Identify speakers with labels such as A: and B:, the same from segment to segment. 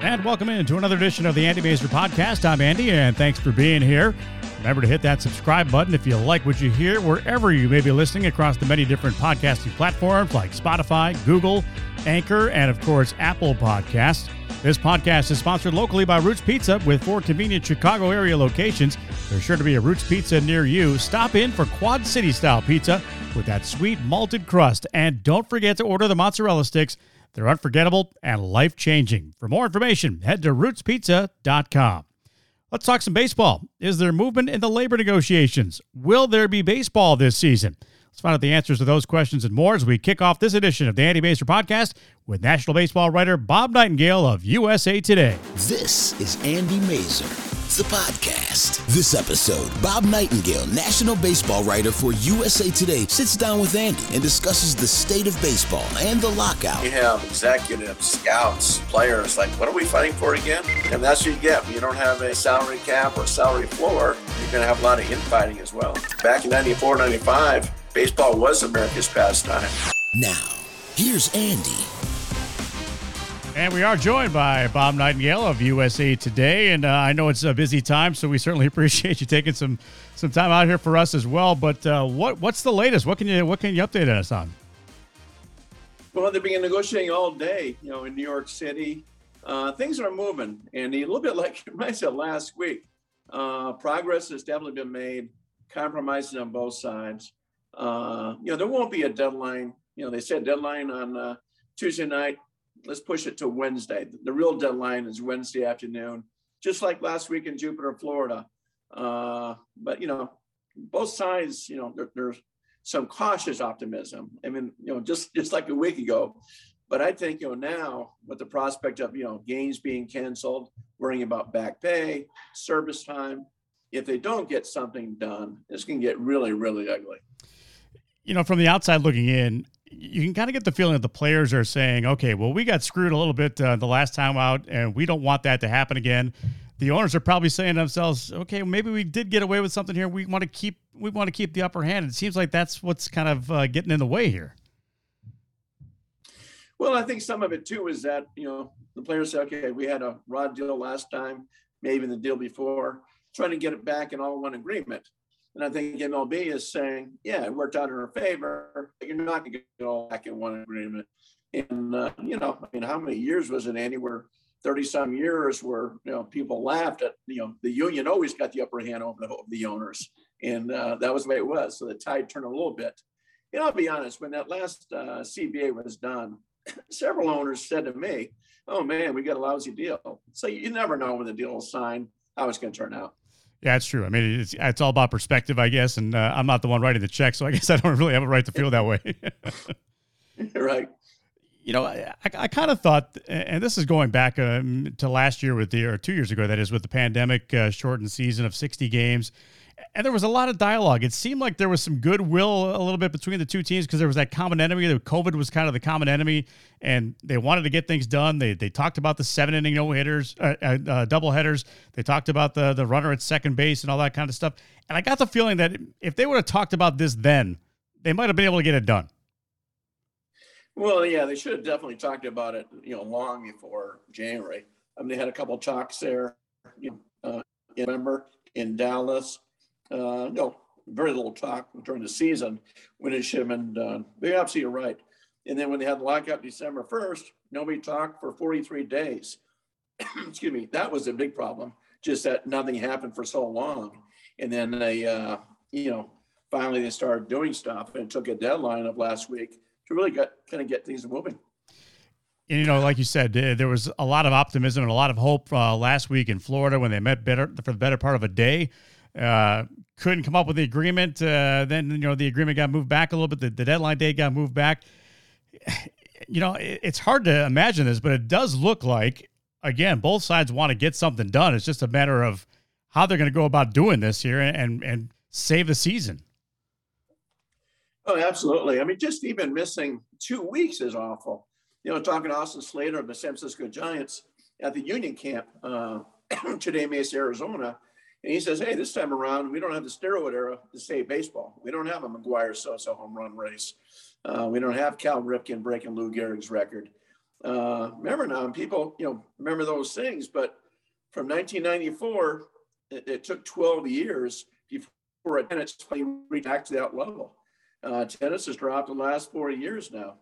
A: And welcome in to another edition of the Andy Masur Podcast. I'm Andy, and thanks for being here. Remember to hit that subscribe button if you like what you hear, wherever you may be listening across the many different podcasting platforms like Spotify, Google, Anchor, and of course, Apple Podcasts. This podcast is sponsored locally by Roots Pizza with four convenient Chicago area locations. There's sure to be a Roots Pizza near you. Stop in for Quad City style pizza with that sweet malted crust. And don't forget to order the mozzarella sticks. They're unforgettable and life changing. For more information, head to rootspizza.com. Let's talk some baseball. Is there movement in the labor negotiations? Will there be baseball this season? Let's find out the answers to those questions and more as we kick off this edition of the Andy Masur Podcast with National Baseball writer Bob Nightingale of USA Today.
B: This is Andy Masur, the podcast. This episode, Bob Nightingale, national baseball writer for USA Today, sits down with Andy and discusses the state of baseball and the lockout.
C: You have executives, scouts, players, like, what are we fighting for again? And that's what you get. When you don't have a salary cap or salary floor, you're going to have a lot of infighting as well. Back in 94, 95, baseball was America's pastime.
B: Now, here's Andy.
A: And we are joined by Bob Nightingale of USA Today, and uh, I know it's a busy time, so we certainly appreciate you taking some some time out here for us as well. But uh, what what's the latest? What can you what can you update us on?
C: Well, they've been negotiating all day, you know, in New York City. Uh, things are moving, and a little bit like I said last week. Uh, progress has definitely been made. Compromises on both sides. Uh, you know, there won't be a deadline. You know, they said deadline on uh, Tuesday night let's push it to Wednesday. The real deadline is Wednesday afternoon, just like last week in Jupiter, Florida. Uh, but you know, both sides, you know, there, there's some cautious optimism. I mean, you know, just just like a week ago. But I think you know now with the prospect of you know games being canceled, worrying about back pay, service time, if they don't get something done, going to get really, really ugly.
A: You know, from the outside looking in, you can kind of get the feeling that the players are saying, okay, well, we got screwed a little bit uh, the last time out, and we don't want that to happen again. The owners are probably saying to themselves, okay, maybe we did get away with something here. We want to keep we want to keep the upper hand. It seems like that's what's kind of uh, getting in the way here.
C: Well, I think some of it too is that you know the players say, okay, we had a raw deal last time, maybe the deal before, trying to get it back in all one agreement. And I think MLB is saying, yeah, it worked out in our favor, but you're not going to get all back in one agreement. And, uh, you know, I mean, how many years was it, Andy, where 30 some years where, you know, people laughed at, you know, the union always got the upper hand over the, the owners. And uh, that was the way it was. So the tide turned a little bit. And I'll be honest, when that last uh, CBA was done, several owners said to me, oh man, we got a lousy deal. So you never know when the deal is signed, how it's going to turn out.
A: Yeah, it's true. I mean, it's it's all about perspective, I guess. And uh, I'm not the one writing the check, so I guess I don't really have a right to feel that way.
C: right.
A: You know, I, I kind of thought, and this is going back um, to last year with the, or two years ago, that is, with the pandemic uh, shortened season of 60 games and there was a lot of dialogue. It seemed like there was some goodwill a little bit between the two teams because there was that common enemy. The COVID was kind of the common enemy, and they wanted to get things done. They they talked about the seven inning no hitters, uh, uh, uh, double headers. They talked about the the runner at second base and all that kind of stuff. And I got the feeling that if they would have talked about this then, they might have been able to get it done.
C: Well, yeah, they should have definitely talked about it, you know, long before January. I mean, they had a couple talks there, you know, uh, in November in Dallas uh, no, very little talk during the season when it should have been done. You're absolutely right. And then when they had the lockout December 1st, nobody talked for 43 days. Excuse me, that was a big problem. Just that nothing happened for so long. And then they, uh, you know, finally they started doing stuff and took a deadline of last week to really get kind of get things moving.
A: And, you know, like you said, there was a lot of optimism and a lot of hope uh, last week in Florida when they met better for the better part of a day. Uh, couldn't come up with the agreement. Uh, then you know the agreement got moved back a little bit. The, the deadline date got moved back. You know, it, it's hard to imagine this, but it does look like again both sides want to get something done. It's just a matter of how they're going to go about doing this here and, and and save the season.
C: Oh, absolutely. I mean, just even missing two weeks is awful. You know, talking to Austin Slater of the San Francisco Giants at the Union Camp uh, today, Mesa, Arizona and he says, hey, this time around, we don't have the steroid era to save baseball. We don't have a McGwire Sosa home run race. Uh, we don't have Cal Ripken breaking Lou Gehrig's record. Uh, remember now, people, you know, remember those things, but from 1994, it, it took 12 years before attendance reached back to that level. Uh, tennis has dropped the last four years now.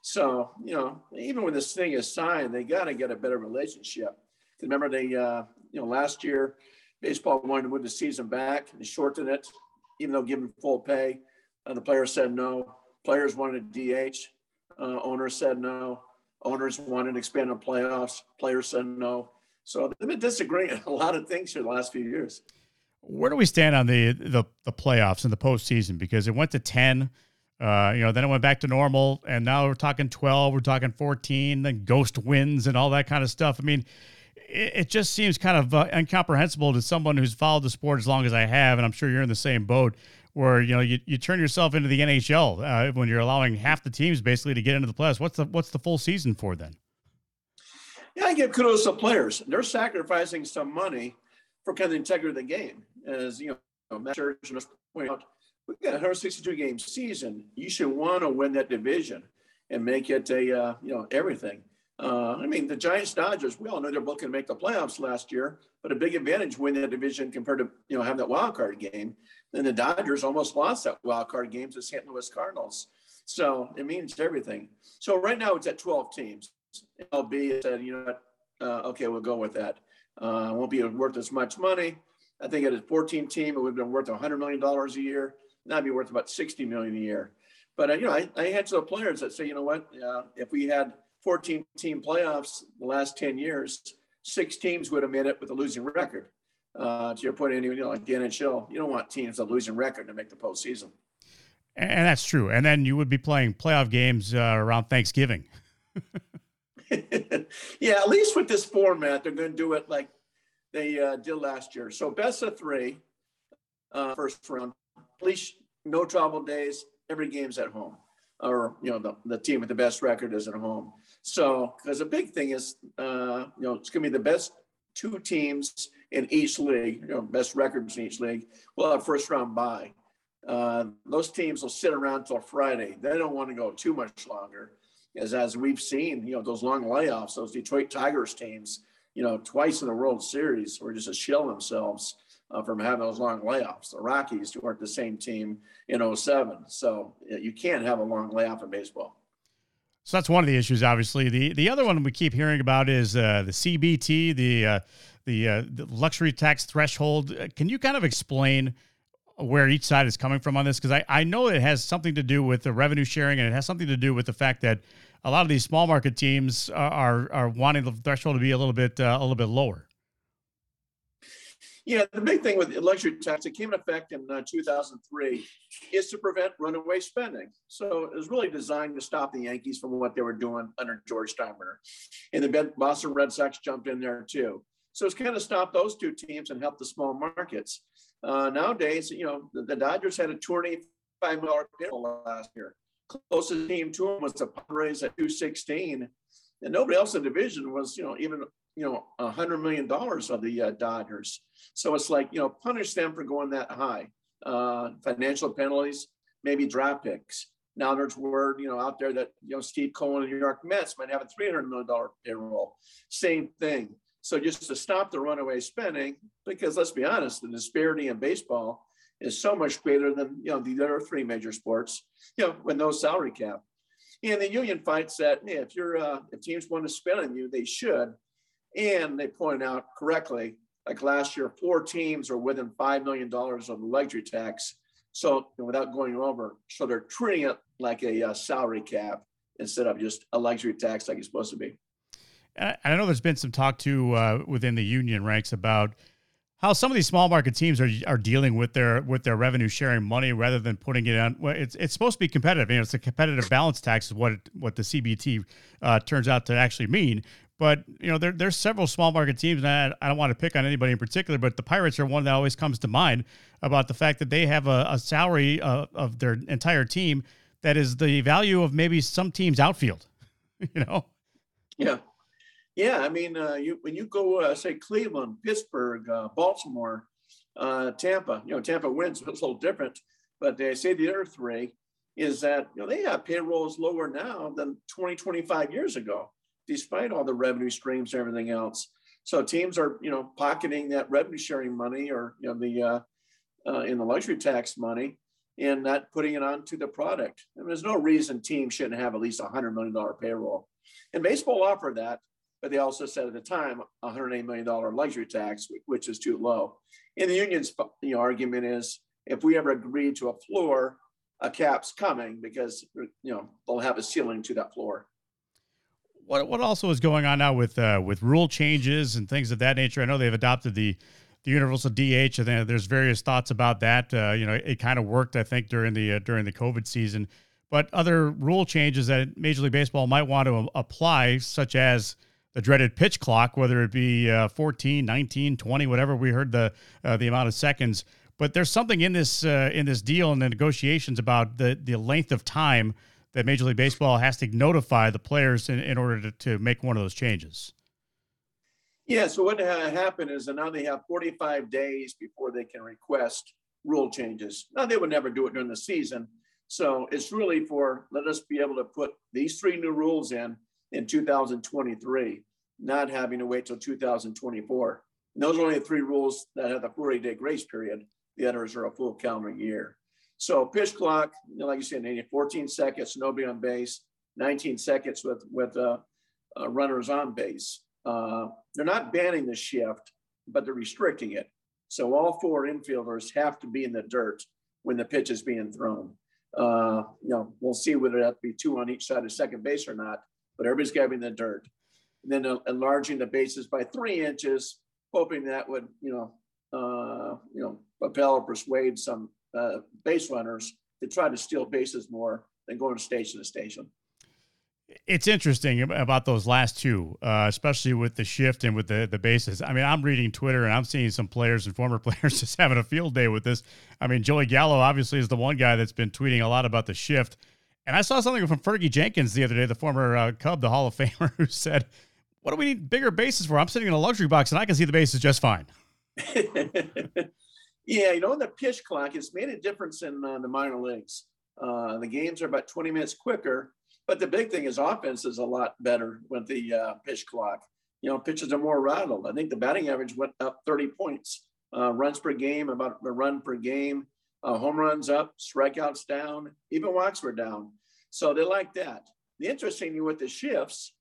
C: So, you know, even when this thing is signed, they got to get a better relationship. Remember, they, uh, you know, last year, baseball wanted to move the season back and shorten it, even though given full pay. Uh, the players said no. Players wanted DH. Uh, owners said no. Owners wanted expanded playoffs. Players said no. So they've been disagreeing a lot of things here the last few years.
A: Where do we stand on the the, the playoffs and the postseason? Because it went to ten, uh, you know, then it went back to normal, and now we're talking twelve, we're talking fourteen, then ghost wins and all that kind of stuff. I mean, it, it just seems kind of uh, incomprehensible to someone who's followed the sport as long as I have, and I'm sure you're in the same boat. Where you know you, you turn yourself into the NHL uh, when you're allowing half the teams basically to get into the playoffs. What's the what's the full season for then?
C: Yeah, I give kudos to players. They're sacrificing some money for kind of the integrity of the game. As you know, Max Scherzer point out, we've got a 162 game season. You should want to win that division and make it a uh, you know everything. Uh, I mean, the Giants Dodgers, we all know they're both going to make the playoffs last year, but a big advantage win that division compared to you know having that wild card game. Then the Dodgers almost lost that wild card game to the St. Louis Cardinals. So it means everything. So right now it's at 12 teams. MLB said, you know what, uh, okay, we'll go with that. Uh, won't be worth as much money. I think at a 14 team, it would have been worth 100 million dollars a year. Now it'd be worth about 60 million a year. But uh, you know, I, I had some players that say, you know what, if we had 14 team playoffs the last 10 years, six teams would have made it with a losing record. Uh, to your point, you know, like the NHL, you don't want teams with a losing record to make the postseason.
A: And that's true. And then you would be playing playoff games uh, around Thanksgiving.
C: yeah, at least with this format, they're going to do it like they uh, did last year. So best of three, uh, first round. At least no travel days. Every game's at home, or you know the, the team with the best record is at home. So because the big thing is, uh, you know, it's going to be the best two teams in each league. You know, best records in each league. We'll have first round bye. Uh, those teams will sit around till Friday. They don't want to go too much longer as as we've seen, you know, those long layoffs, those Detroit Tigers teams, you know, twice in the World Series were just a shill themselves uh, from having those long layoffs. The Rockies weren't the same team in 07. So you can't have a long layoff in baseball.
A: So that's one of the issues, obviously. The the other one we keep hearing about is uh, the CBT, the uh, the, uh, the luxury tax threshold. Uh, can you kind of explain where each side is coming from on this? Because I, I know it has something to do with the revenue sharing and it has something to do with the fact that a lot of these small market teams are are, are wanting the threshold to be a little bit uh, a little bit lower.
C: Yeah, the big thing with luxury tax, it came in effect in uh, 2003, is to prevent runaway spending. So it was really designed to stop the Yankees from what they were doing under George Steinbrenner. And the Boston Red Sox jumped in there too. So it's kind of stopped those two teams and helped the small markets. Uh, nowadays, you know, the, the, Dodgers had a $25 million last year. Closest team to them was the Padres at 216. And nobody else in the division was, you know, even, you know, a $100 million of the uh, Dodgers. So it's like, you know, punish them for going that high. Uh, financial penalties, maybe draft picks. Now there's word, you know, out there that, you know, Steve Cohen and New York Mets might have a $300 million payroll. Same thing. So just to stop the runaway spending, because let's be honest, the disparity in baseball is so much greater than you know the other three major sports. You know, with no salary cap. And the union fights that hey, if you're uh, if teams want to spend on you, they should. And they point out correctly, like last year, four teams are within five million dollars of the luxury tax. So without going over, so they're treating it like a uh, salary cap instead of just a luxury tax like it's supposed to be.
A: And I know there's been some talk too uh, within the union ranks about how some of these small market teams are are dealing with their with their revenue sharing money rather than putting it on. Well, it's it's supposed to be competitive. You know, it's a competitive balance tax is what it, what the CBT uh, turns out to actually mean. But you know, there there's several small market teams, and I, I, don't want to pick on anybody in particular, but the Pirates are one that always comes to mind about the fact that they have a, a salary uh, of their entire team that is the value of maybe some teams outfield. you know.
C: Yeah. Yeah, I mean, uh, you when you go uh, say Cleveland, Pittsburgh, uh, Baltimore, uh, Tampa, you know, Tampa wins, it's a little different, but they say the other three is that you know they have payrolls lower now than 20, 25 years ago. Despite all the revenue streams and everything else. So teams are, you know, pocketing that revenue sharing money or, you know, the, uh, uh, in the luxury tax money and not putting it onto the product. And there's no reason teams shouldn't have at least a $100 million payroll. And baseball offered that, but they also said at the time a $108 million luxury tax, which is too low. And the union's you know, argument is if we ever agree to a floor, a cap's coming because you know they'll have a ceiling to that floor.
A: What what also is going on now with uh, with rule changes and things of that nature? I know they've adopted the the universal DH, and there's various thoughts about that. Uh, you know, it kind of worked, I think, during the uh, during the COVID season. But other rule changes that Major League Baseball might want to apply, such as the dreaded pitch clock, whether it be uh, 14, 19, 20, whatever we heard the uh, the amount of seconds. But there's something in this uh, in this deal and the negotiations about the the length of time that Major League Baseball has to notify the players in, in order to, to make one of those changes.
C: Yeah. So what happened is now they have 45 days before they can request rule changes. Now they would never do it during the season. So it's really for let us be able to put these three new rules in in 2023, not having to wait till 2024. And those are only the three rules that have the 40 day grace period. The others are a full calendar year. So pitch clock, you know, like you said, 14 seconds, nobody on base, 19 seconds with with uh, uh, runners on base. Uh, they're not banning the shift, but they're restricting it. So all four infielders have to be in the dirt when the pitch is being thrown. Uh, you know, we'll see whether that be two on each side of second base or not, but everybody's got to be in the dirt. And then uh, enlarging the bases by three inches, hoping that would, you know, uh, you know, propel or persuade some uh, base runners to try to steal bases more than going to station to station.
A: It's interesting about those last two, uh, especially with the shift and with the, the bases. I mean, I'm reading Twitter and I'm seeing some players and former players just having a field day with this. I mean, Joey Gallo obviously is the one guy that's been tweeting a lot about the shift. And I saw something from Fergie Jenkins the other day, the former uh, Cub, the Hall of Famer, who said, What do we need bigger bases for? I'm sitting in a luxury box and I can see the bases just fine.
C: yeah, you know, the pitch clock has made a difference in uh, the minor leagues. Uh, the games are about 20 minutes quicker but the big thing is offense is a lot better with the uh, pitch clock. You know, pitches are more rattled. I think the batting average went up 30 points. Uh, runs per game, about a run per game. Uh, home runs up, strikeouts down, even walks were down. So they like that. The interesting thing with the shifts,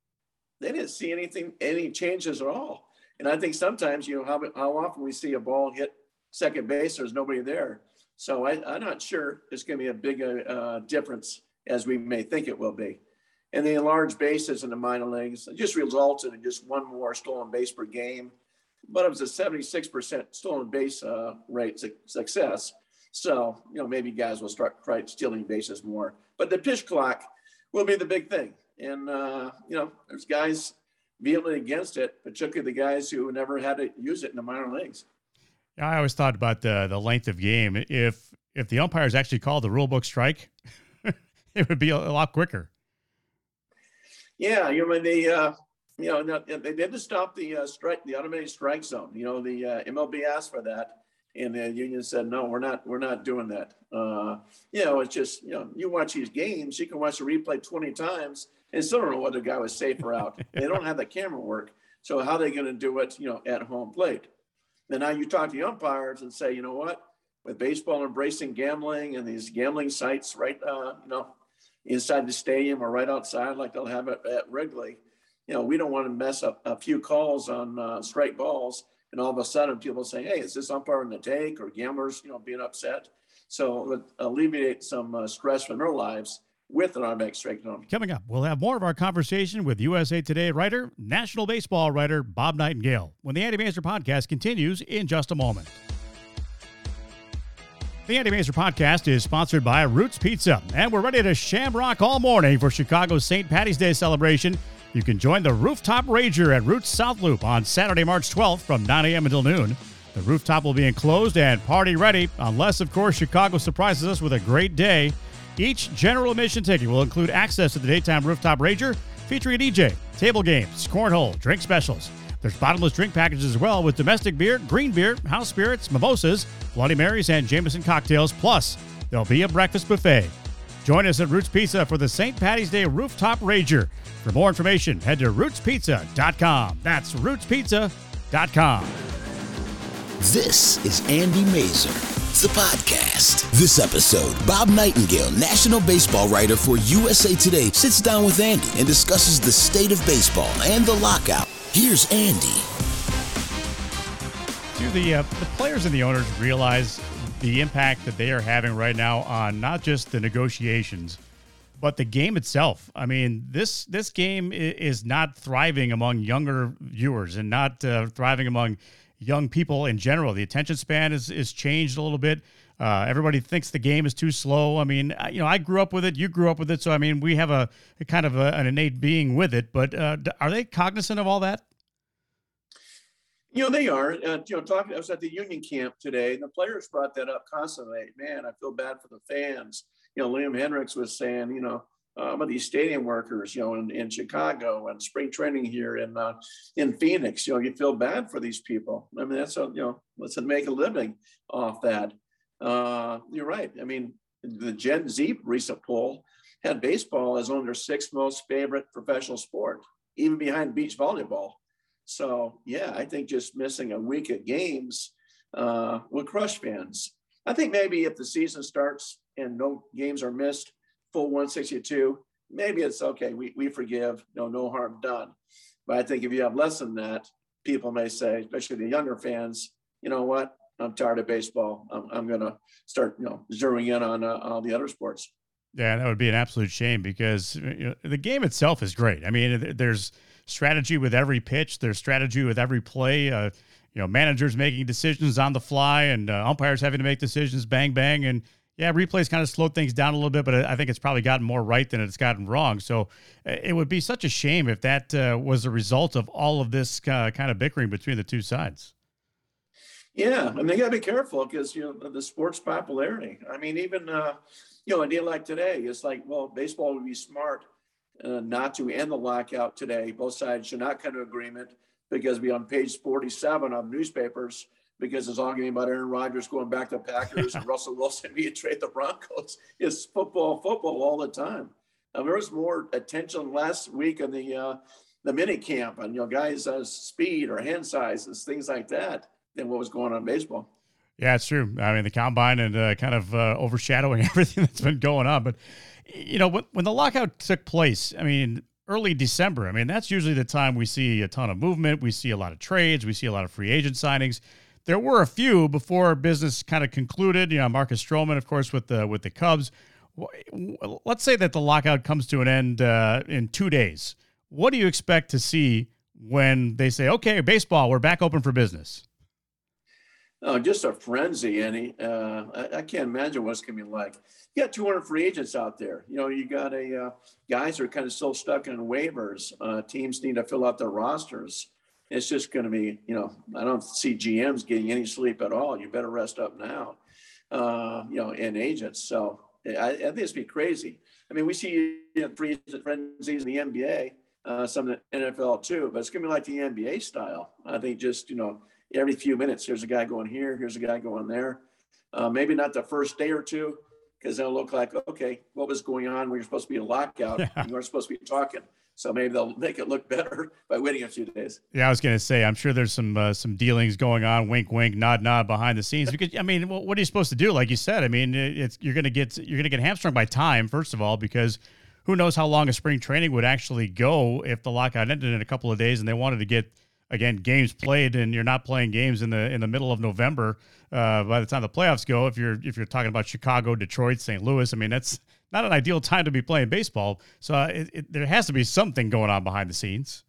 C: they didn't see anything, any changes at all. And I think sometimes, you know, how, how often we see a ball hit second base, there's nobody there. So I, am not sure it's going to be a big uh, difference as we may think it will be. And the enlarged bases in the minor leagues just resulted in just one more stolen base per game, but it was a 76% stolen base uh, rate su- success. So, you know, maybe guys will start stealing bases more. But the pitch clock will be the big thing. And, uh, you know, there's guys vehemently against it, particularly the guys who never had to use it in the minor leagues.
A: Yeah, I always thought about the the length of game. If if the umpires actually called the rule book strike, it would be a, lot quicker.
C: Yeah, you know they, uh, you know, they did to stop the uh, strike, the automated strike zone. You know, the uh, MLB asked for that, and the union said, "No, we're not, we're not doing that." Uh, you know, it's just, you know, you watch these games, you can watch the replay twenty times, and still don't know whether the guy was safe or out. they don't have the camera work, so how are they going to do it? You know, at home plate. Then now you talk to the umpires and say, you know what? With baseball embracing gambling and these gambling sites, right? Uh, you know, inside the stadium or right outside, like they'll have it at Wrigley. You know, we don't want to mess up a few calls on uh, straight balls, and all of a sudden people say, "Hey, is this umpire in the take?" or gamblers, you know, being upset. So alleviate some uh, stress from their lives with an automatic strike zone.
A: Coming up, we'll have more of our conversation with USA Today writer, National Baseball writer Bob Nightingale when the Andy Masur podcast continues in just a moment. The Andy Masur podcast is sponsored by Roots Pizza, and we're ready to shamrock all morning for Chicago's St. Patty's Day celebration. You can join the Rooftop Rager at Roots South Loop on Saturday, March 12th from 9 a.m. until noon. The rooftop will be enclosed and party ready, unless, of course, Chicago surprises us with a great day. Each general admission ticket will include access to the daytime Rooftop Rager, featuring a DJ, table games, cornhole, drink specials. There's bottomless drink packages as well with domestic beer, green beer, house spirits, mimosas, Bloody Marys, and Jameson cocktails. Plus, there'll be a breakfast buffet. Join us at Roots Pizza for the St. Patty's Day Rooftop Rager. For more information, head to rootspizza.com. That's rootspizza.com.
B: This is Andy Masur the podcast. This episode, Bob Nightingale, national baseball writer for USA Today, sits down with Andy and discusses the state of baseball and the lockout. Here's Andy.
A: Do the uh, the players and the owners realize the impact that they are having right now on not just the negotiations, but the game itself. I mean, this this game is not thriving among younger viewers and not uh, thriving among young people in general. The attention span is is changed a little bit. Uh, everybody thinks the game is too slow. I mean, you know, I grew up with it. You grew up with it, so I mean, we have a, a kind of a, an innate being with it. But uh, are they cognizant of all that?
C: You know, they are. Uh, you know, talking. I was at the union camp today, and the players brought that up constantly. Man, I feel bad for the fans. You know, Liam Hendriks was saying, you know, um, of these stadium workers, you know, in, in Chicago and spring training here in uh, in Phoenix. You know, you feel bad for these people. I mean, that's a you know, let's make a living off that. Uh, you're right. I mean, the Gen Z recent poll had baseball as one of their sixth most favorite professional sport, even behind beach volleyball. So yeah, I think just missing a week of games uh, would crush fans. I think maybe if the season starts and no games are missed full 162, maybe it's okay. We, we forgive, no, no harm done. But I think if you have less than that, people may say, especially the younger fans, you know what? I'm tired of baseball. I'm, I'm going to start, you know, zeroing in on uh, all the other sports.
A: Yeah, that would be an absolute shame because you know, the game itself is great. I mean, there's strategy with every pitch. There's strategy with every play. Uh, you know, managers making decisions on the fly and uh, umpires having to make decisions, bang bang, and yeah, replays kind of slowed things down a little bit, but I think it's probably gotten more right than it's gotten wrong. So uh, it would be such a shame if that uh, was a result of all of this uh, kind of bickering between the two sides.
C: Yeah, I mean, they got to be careful because you know the sports popularity. I mean, even uh, you know a deal like today, it's like, well, baseball would be smart uh, not to end the lockout today. Both sides should not come to agreement because we on page forty-seven of newspapers because it's all getting about Aaron Rodgers going back to Packers and Russell Wilson being traded the Broncos. It's football, football all the time. Um, there was more attention last week on the uh, the mini camp on you know guys' uh, speed or hand sizes, things like that, than what was going on in baseball.
A: Yeah, it's true. I mean, the combine and uh, kind of uh, overshadowing everything that's been going on. But you know, when, when the lockout took place, I mean, early December. I mean, that's usually the time we see a ton of movement. We see a lot of trades. We see a lot of free agent signings there were a few before business kind of concluded. You know, Marcus Stroman, of course, with the with the Cubs. Let's say that the lockout comes to an end uh, in two days. What do you expect to see when they say, "Okay, baseball, we're back open for business"?
C: Oh, just a frenzy, Andy. Uh, I, I, can't imagine what's going to be like. You got 200 free agents out there. You know, you got a uh, guys are kind of still stuck in waivers. Uh, teams need to fill out their rosters it's just going to be, you know, I don't see GMs getting any sleep at all. You better rest up now, uh, you know, and agents. So I, I think it's be crazy. I mean, we see you know, frenzies in the NBA, uh, some in the NFL too, but it's going to be like the NBA style. I think just, you know, every few minutes, here's a guy going here, here's a guy going there. Uh, maybe not the first day or two, because it'll look like, okay, what was going on when you're supposed to be in lockout? Yeah. You weren't supposed to be talking. So maybe they'll make it look better by waiting a few days.
A: Yeah, I was going to say, I'm sure there's some uh, some dealings going on, wink, wink, nod, nod behind the scenes. Because I mean, what are you supposed to do? Like you said, I mean, it's you're going to get you're going to get hamstrung by time first of all because who knows how long a spring training would actually go if the lockout ended in a couple of days and they wanted to get again games played and you're not playing games in the in the middle of November uh, by the time the playoffs go. If you're if you're talking about Chicago, Detroit, St. Louis, I mean that's not an ideal time to be playing baseball. So uh, it, it, there has to be something going on behind the scenes.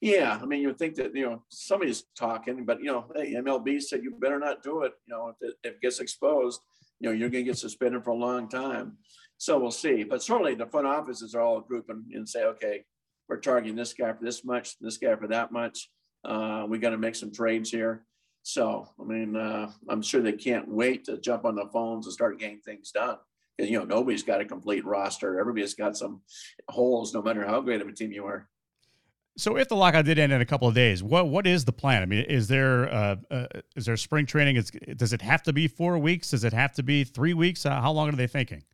C: Yeah, I mean, you would think that you know somebody's talking, but you know, hey, MLB said you better not do it. You know, if it, if it gets exposed, you know, you're going to get suspended for a long time. So we'll see. But certainly, the front offices are all grouping and say, okay, we're targeting this guy for this much, this guy for that much. Uh, we got to make some trades here. So, I mean, uh, I'm sure they can't wait to jump on the phones and start getting things done you know, nobody's got a complete roster. Everybody's got some holes, no matter how great of a team you are.
A: So, if the lockout did end in a couple of days, what what is the plan? I mean, is there uh, uh, is there spring training? Is, does it have to be four weeks? Does it have to be three weeks? Uh, how long are they thinking?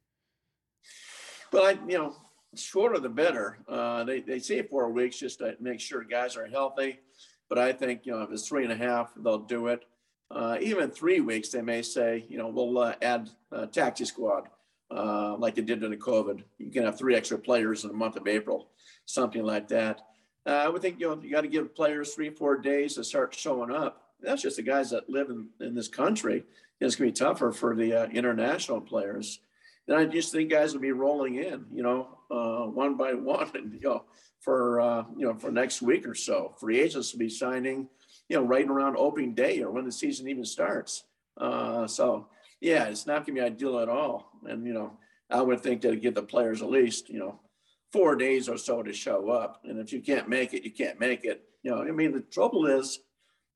C: Well, I, you know, shorter the better. Uh, they, they say four weeks just to make sure guys are healthy. But I think, you know, if it's three and a half, they'll do it. Uh, even three weeks, they may say, you know, we'll uh, add a taxi squad uh, like they did during the COVID. You can have three extra players in the month of April, something like that. Uh, I would think, you know, you got to give players three, four days to start showing up. That's just the guys that live in, in this country. It's going to be tougher for the uh, international players. And I just think guys will be rolling in, you know, uh, one by one, and you know, for uh, you know, for next week or so. Free agents will be signing, you know, right around opening day or when the season even starts. Uh, so yeah, it's not going to be ideal at all. And you know, I would think that give the players at least you know four days or so to show up. And if you can't make it, you can't make it. You know, I mean, the trouble is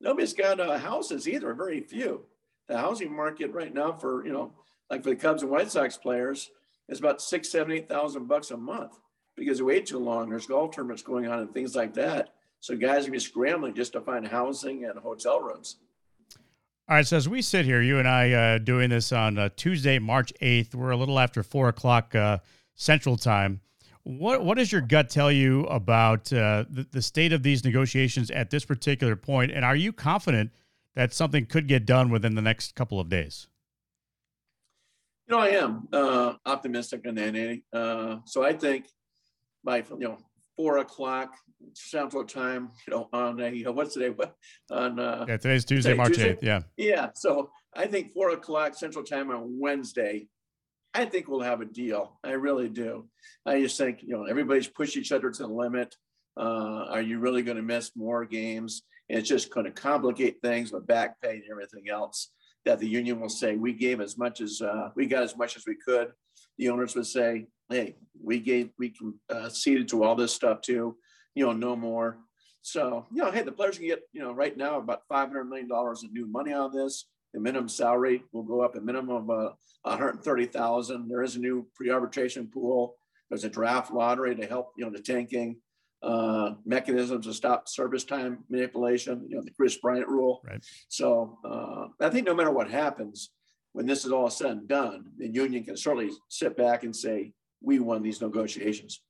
C: nobody's got uh, houses either. Very few. The housing market right now for you know like for the Cubs and White Sox players, it's about six, seven, eight thousand bucks a month because they wait too long. There's golf tournaments going on and things like that. So guys are be scrambling just to find housing and hotel rooms.
A: All right, so as we sit here, you and I uh, doing this on uh, Tuesday, March eighth, we're a little after four o'clock uh, Central Time. What what does your gut tell you about uh, the, the state of these negotiations at this particular point, and are you confident that something could get done within the next couple of days?
C: You know, I am uh, optimistic on that, Andy. Uh, so I think by you know four o'clock Central Time, you know, on a you know, what's today? On uh,
A: yeah, today's Tuesday, today, March eighth. Yeah,
C: yeah. So I think four o'clock Central Time on Wednesday. I think we'll have a deal. I really do. I just think you know everybody's push each other to the limit. Uh, are you really going to miss more games? And it's just going to complicate things with back pay and everything else that the union will say we gave as much as uh, we got as much as we could. The owners would say, "Hey, we gave we uh, ceded to all this stuff too. You know, no more." So you know, hey, the players can get you know right now about five hundred million dollars in new money on this. The minimum salary will go up a minimum of uh, one hundred thirty thousand. There is a new pre-arbitration pool. There's a draft lottery to help you know the tanking uh, mechanisms to stop service time manipulation, you know, the Kris Bryant rule.
A: Right.
C: So uh, I think no matter what happens, when this is all said and done, the union can certainly sit back and say, we won these negotiations.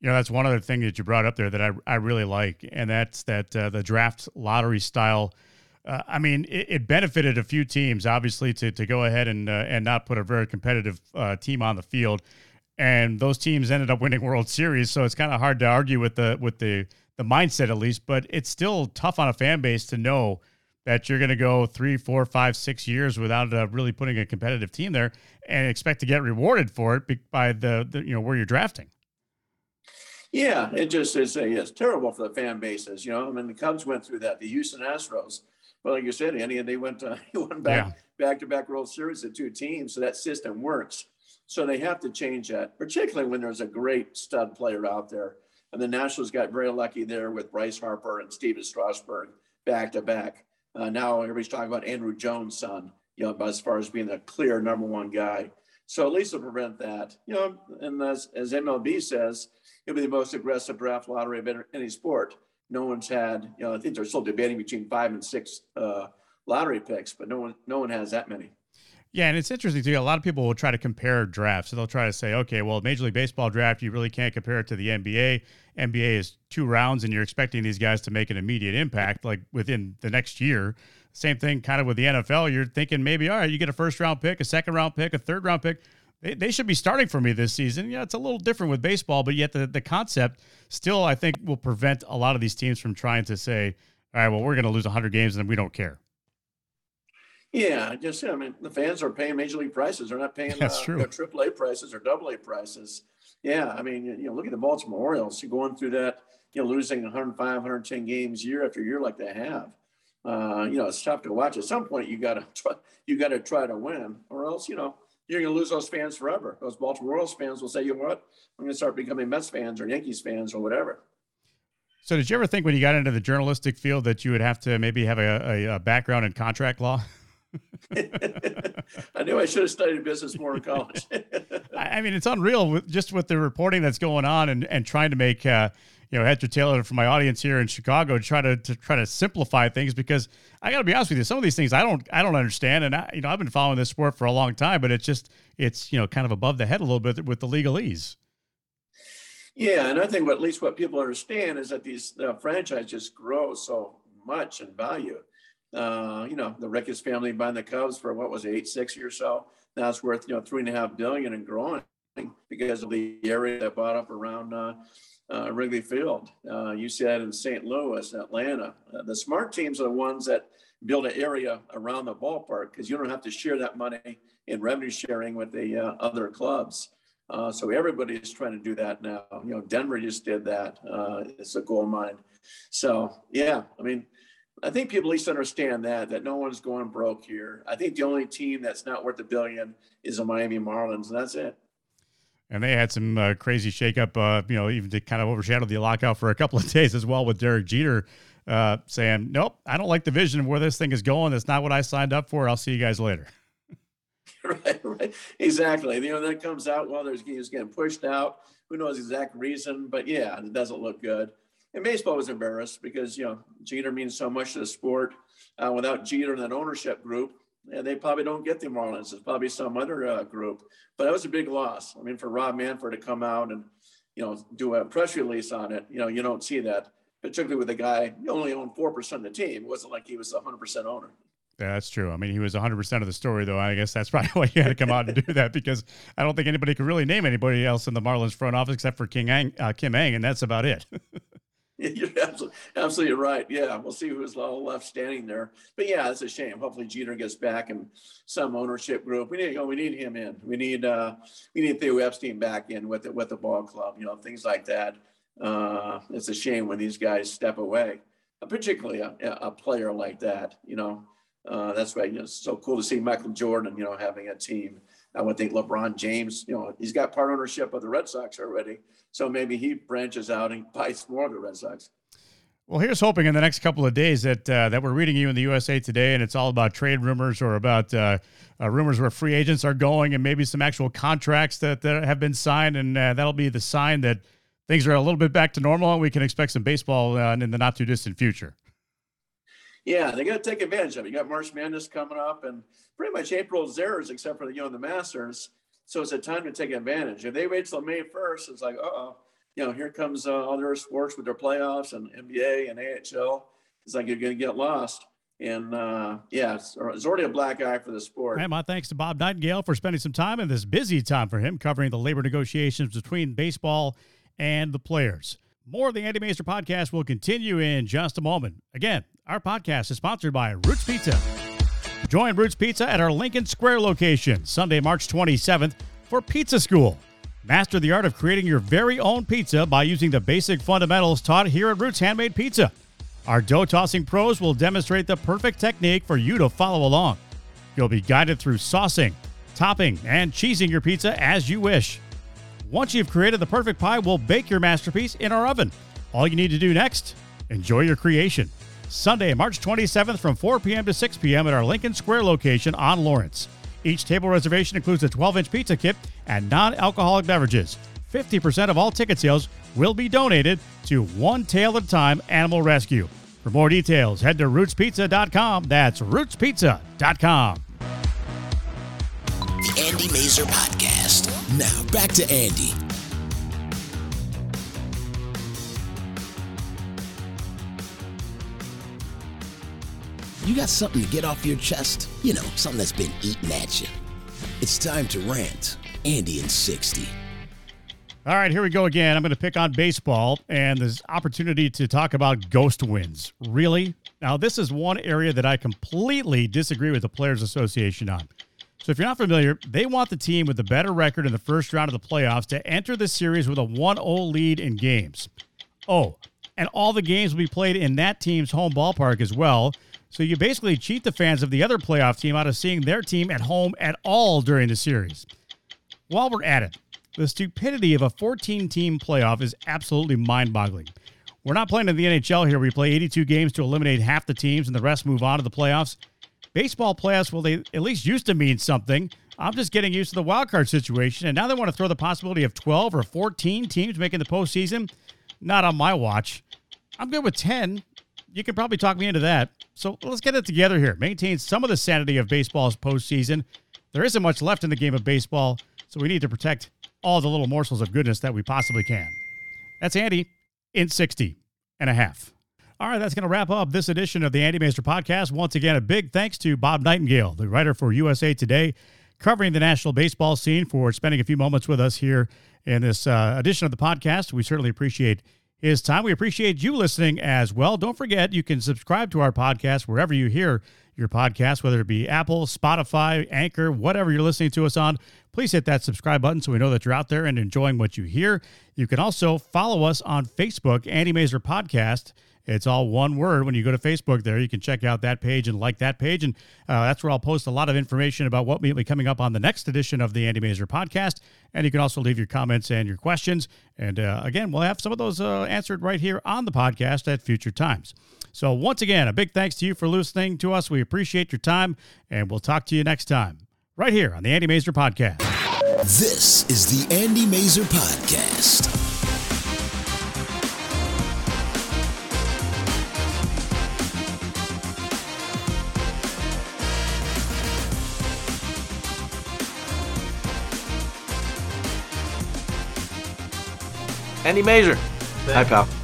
A: You know, that's one other thing that you brought up there that I, I really like, and that's that uh, the draft lottery style. Uh, I mean, it, it, benefited a few teams, obviously, to, to go ahead and uh, and not put a very competitive uh, team on the field and those teams ended up winning World Series. So it's kind of hard to argue with the with the the mindset at least, but it's still tough on a fan base to know that you're going to go three, four, five, six years without uh, really putting a competitive team there and expect to get rewarded for it by the, the you know where you're drafting.
C: Yeah, it just is a, it's terrible for the fan bases. You know, I mean, the Cubs went through that. The Houston Astros, well, like you said, Andy, and they went uh, went back back to back World Series at two teams, so that system works. So they have to change that, particularly when there's a great stud player out there. And the Nationals got very lucky there with Bryce Harper and Stephen Strasburg back to back. Uh, now everybody's talking about Andruw Jones' son, you know, as far as being the clear number one guy. So at least to prevent that, you know, and as, as MLB says, it'll be the most aggressive draft lottery of any sport. No one's had, you know, I think they're still debating between five and six uh, lottery picks, but no one, no one has that many.
A: Yeah, and it's interesting too. A lot of people will try to compare drafts. So they'll try to say, okay, well, Major League Baseball draft, you really can't compare it to the NBA. NBA is two rounds, and you're expecting these guys to make an immediate impact, like within the next year. Same thing, kind of with the NFL. You're thinking maybe, all right, you get a first round pick, a second round pick, a third round pick. They, they should be starting for me this season. Yeah, it's a little different with baseball, but yet the, the concept still, I think, will prevent a lot of these teams from trying to say, all right, well, we're going to lose 100 games and we don't care.
C: Yeah, just I mean the fans are paying major league prices. They're not paying
A: That's
C: uh,
A: true.
C: Know, AAA prices or double A prices. Yeah, I mean you know look at the Baltimore Orioles. You're going through that, you know, losing 105, 110 games year after year like they have. Uh, you know, it's tough to watch. At some point, you gotta try, you gotta try to win, or else you know you're gonna lose those fans forever. Those Baltimore Orioles fans will say, you know what, I'm gonna start becoming Mets fans or Yankees fans or whatever.
A: So, did you ever think when you got into the journalistic field that you would have to maybe have a, a, a background in contract law?
C: I knew I should have studied business more in college.
A: I mean, it's unreal with just with the reporting that's going on and, and trying to make, uh, you know Hector Taylor for my audience here in Chicago to try to, to try to simplify things because I got to be honest with you, some of these things I don't I don't understand, and I, you know I've been following this sport for a long time, but it's just it's you know kind of above the head a little bit with the legalese.
C: Yeah, and I think what, at least what people understand is that these uh, franchises grow so much in value. Uh, you know, the Ricketts family buying the Cubs for what was it, eight sixty or so. Now it's worth you know three and a half billion and growing because of the area that bought up around uh, uh, Wrigley Field. Uh, you see that in St. Louis, Atlanta. Uh, the smart teams are the ones that build an area around the ballpark because you don't have to share that money in revenue sharing with the other clubs. Uh, so everybody is trying to do that now. You know, Denver just did that. Uh, it's a gold mine. So yeah, I mean, I think people at least understand that that no one's going broke here. I think the only team that's not worth a billion is the Miami Marlins, and that's it.
A: And they had some uh, crazy shakeup, uh, you know, even to kind of overshadow the lockout for a couple of days as well with Derek Jeter uh, saying, "Nope, I don't like the vision of where this thing is going. That's not what I signed up for. I'll see you guys later."
C: right, right, exactly. You know, that comes out. Well, there's he's getting pushed out. Who knows exact reason? But yeah, it doesn't look good. And baseball was embarrassed because you know Jeter means so much to the sport. Uh, without Jeter and that ownership group, yeah, they probably don't get the Marlins. It's probably some other uh, group. But that was a big loss. I mean, for Rob Manfred to come out and you know do a press release on it, you know, you don't see that, particularly with a guy who only owned four percent of the team. It wasn't like he was a hundred percent owner.
A: Yeah, that's true. I mean, he was 100% of the story, though. I guess that's probably why he had to come out and do that because I don't think anybody could really name anybody else in the Marlins front office except for King Ang, uh, Kim Ng, and that's about it.
C: You're absolutely, absolutely right. Yeah, we'll see who's left standing there. But yeah, it's a shame. Hopefully, Jeter gets back and some ownership group. We need, you know, we need him in. We need, uh, we need Theo Epstein back in with the, with the ball club. You know, things like that. Uh, it's a shame when these guys step away, particularly a, a player like that. You know, uh, that's why you know, it's so cool to see Michael Jordan. You know, having a team. I would think LeBron James. You know, he's got part ownership of the Red Sox already. So maybe he branches out and buys more of the Red Sox.
A: Well, here's hoping in the next couple of days that uh, that we're reading you in the USA Today, and it's all about trade rumors or about uh, uh, rumors where free agents are going, and maybe some actual contracts that, that have been signed, and uh, that'll be the sign that things are a little bit back to normal, and we can expect some baseball uh, in the not too distant future.
C: Yeah, they got to take advantage of it. You got March Madness coming up, and pretty much April's theirs, except for the you know the Masters. So it's a time to take advantage. If they wait till May 1st, it's like, oh, you know, here comes uh, other sports with their playoffs and NBA and AHL. It's like you're going to get lost. And uh, yeah, it's, it's, already a black eye for the sport.
A: And my thanks to Bob Nightingale for spending some time in this busy time for him covering the labor negotiations between baseball and the players. More of the Andy Masur podcast will continue in just a moment. Again, our podcast is sponsored by Roots Pizza. Join Roots Pizza at our Lincoln Square location Sunday, March 27th for Pizza School. Master the art of creating your very own pizza by using the basic fundamentals taught here at Roots Handmade Pizza. Our dough tossing pros will demonstrate the perfect technique for you to follow along. You'll be guided through saucing, topping, and cheesing your pizza as you wish. Once you've created the perfect pie, we'll bake your masterpiece in our oven. All you need to do next, enjoy your creation. Sunday, March 27th from 4 p.m. to 6 p.m. at our Lincoln Square location on Lawrence. Each table reservation includes a 12 inch pizza kit and non alcoholic beverages. 50% of all ticket sales will be donated to One Tail at a Time Animal Rescue. For more details, head to rootspizza.com. That's rootspizza.com.
B: Andy Masur Podcast. Now, back to Andy. You got something to get off your chest? You know, something that's been eating at you. It's time to rant. Andy in 60.
A: All right, here we go again. I'm going to pick on baseball and this opportunity to talk about ghost wins. Really? Now, this is one area that I completely disagree with the Players Association on. So, if you're not familiar, they want the team with the better record in the first round of the playoffs to enter the series with a 1 0 lead in games. Oh, and all the games will be played in that team's home ballpark as well. So you basically cheat the fans of the other playoff team out of seeing their team at home at all during the series. While we're at it, the stupidity of a 14 team playoff is absolutely mind boggling. We're not playing in the NHL here. We play 82 games to eliminate half the teams and the rest move on to the playoffs. Baseball playoffs, well, they at least used to mean something. I'm just getting used to the wild card situation, and now they want to throw the possibility of 12 or 14 teams making the postseason. Not on my watch. I'm good with 10. You can probably talk me into that. So let's get it together here. Maintain some of the sanity of baseball's postseason. There isn't much left in the game of baseball, so we need to protect all the little morsels of goodness that we possibly can. That's Andy in 60 and a half. All right, that's going to wrap up this edition of the Andy Masur podcast. Once again, a big thanks to Bob Nightingale, the writer for USA Today, covering the national baseball scene, for spending a few moments with us here in this uh, edition of the podcast. We certainly appreciate his time. We appreciate you listening as well. Don't forget, you can subscribe to our podcast wherever you hear your podcast, whether it be Apple, Spotify, Anchor, whatever you're listening to us on. Please hit that subscribe button so we know that you're out there and enjoying what you hear. You can also follow us on Facebook, Andy Masur Podcast. It's all one word. When you go to Facebook, there you can check out that page and like that page, and uh, that's where I'll post a lot of information about what may be coming up on the next edition of the Andy Masur podcast. And you can also leave your comments and your questions. And uh, again, we'll have some of those uh, answered right here on the podcast at future times. So once again, a big thanks to you for listening to us. We appreciate your time, and we'll talk to you next time right here on the Andy Masur podcast.
B: This is the Andy Masur podcast.
D: Andy Masur. Hi, pal.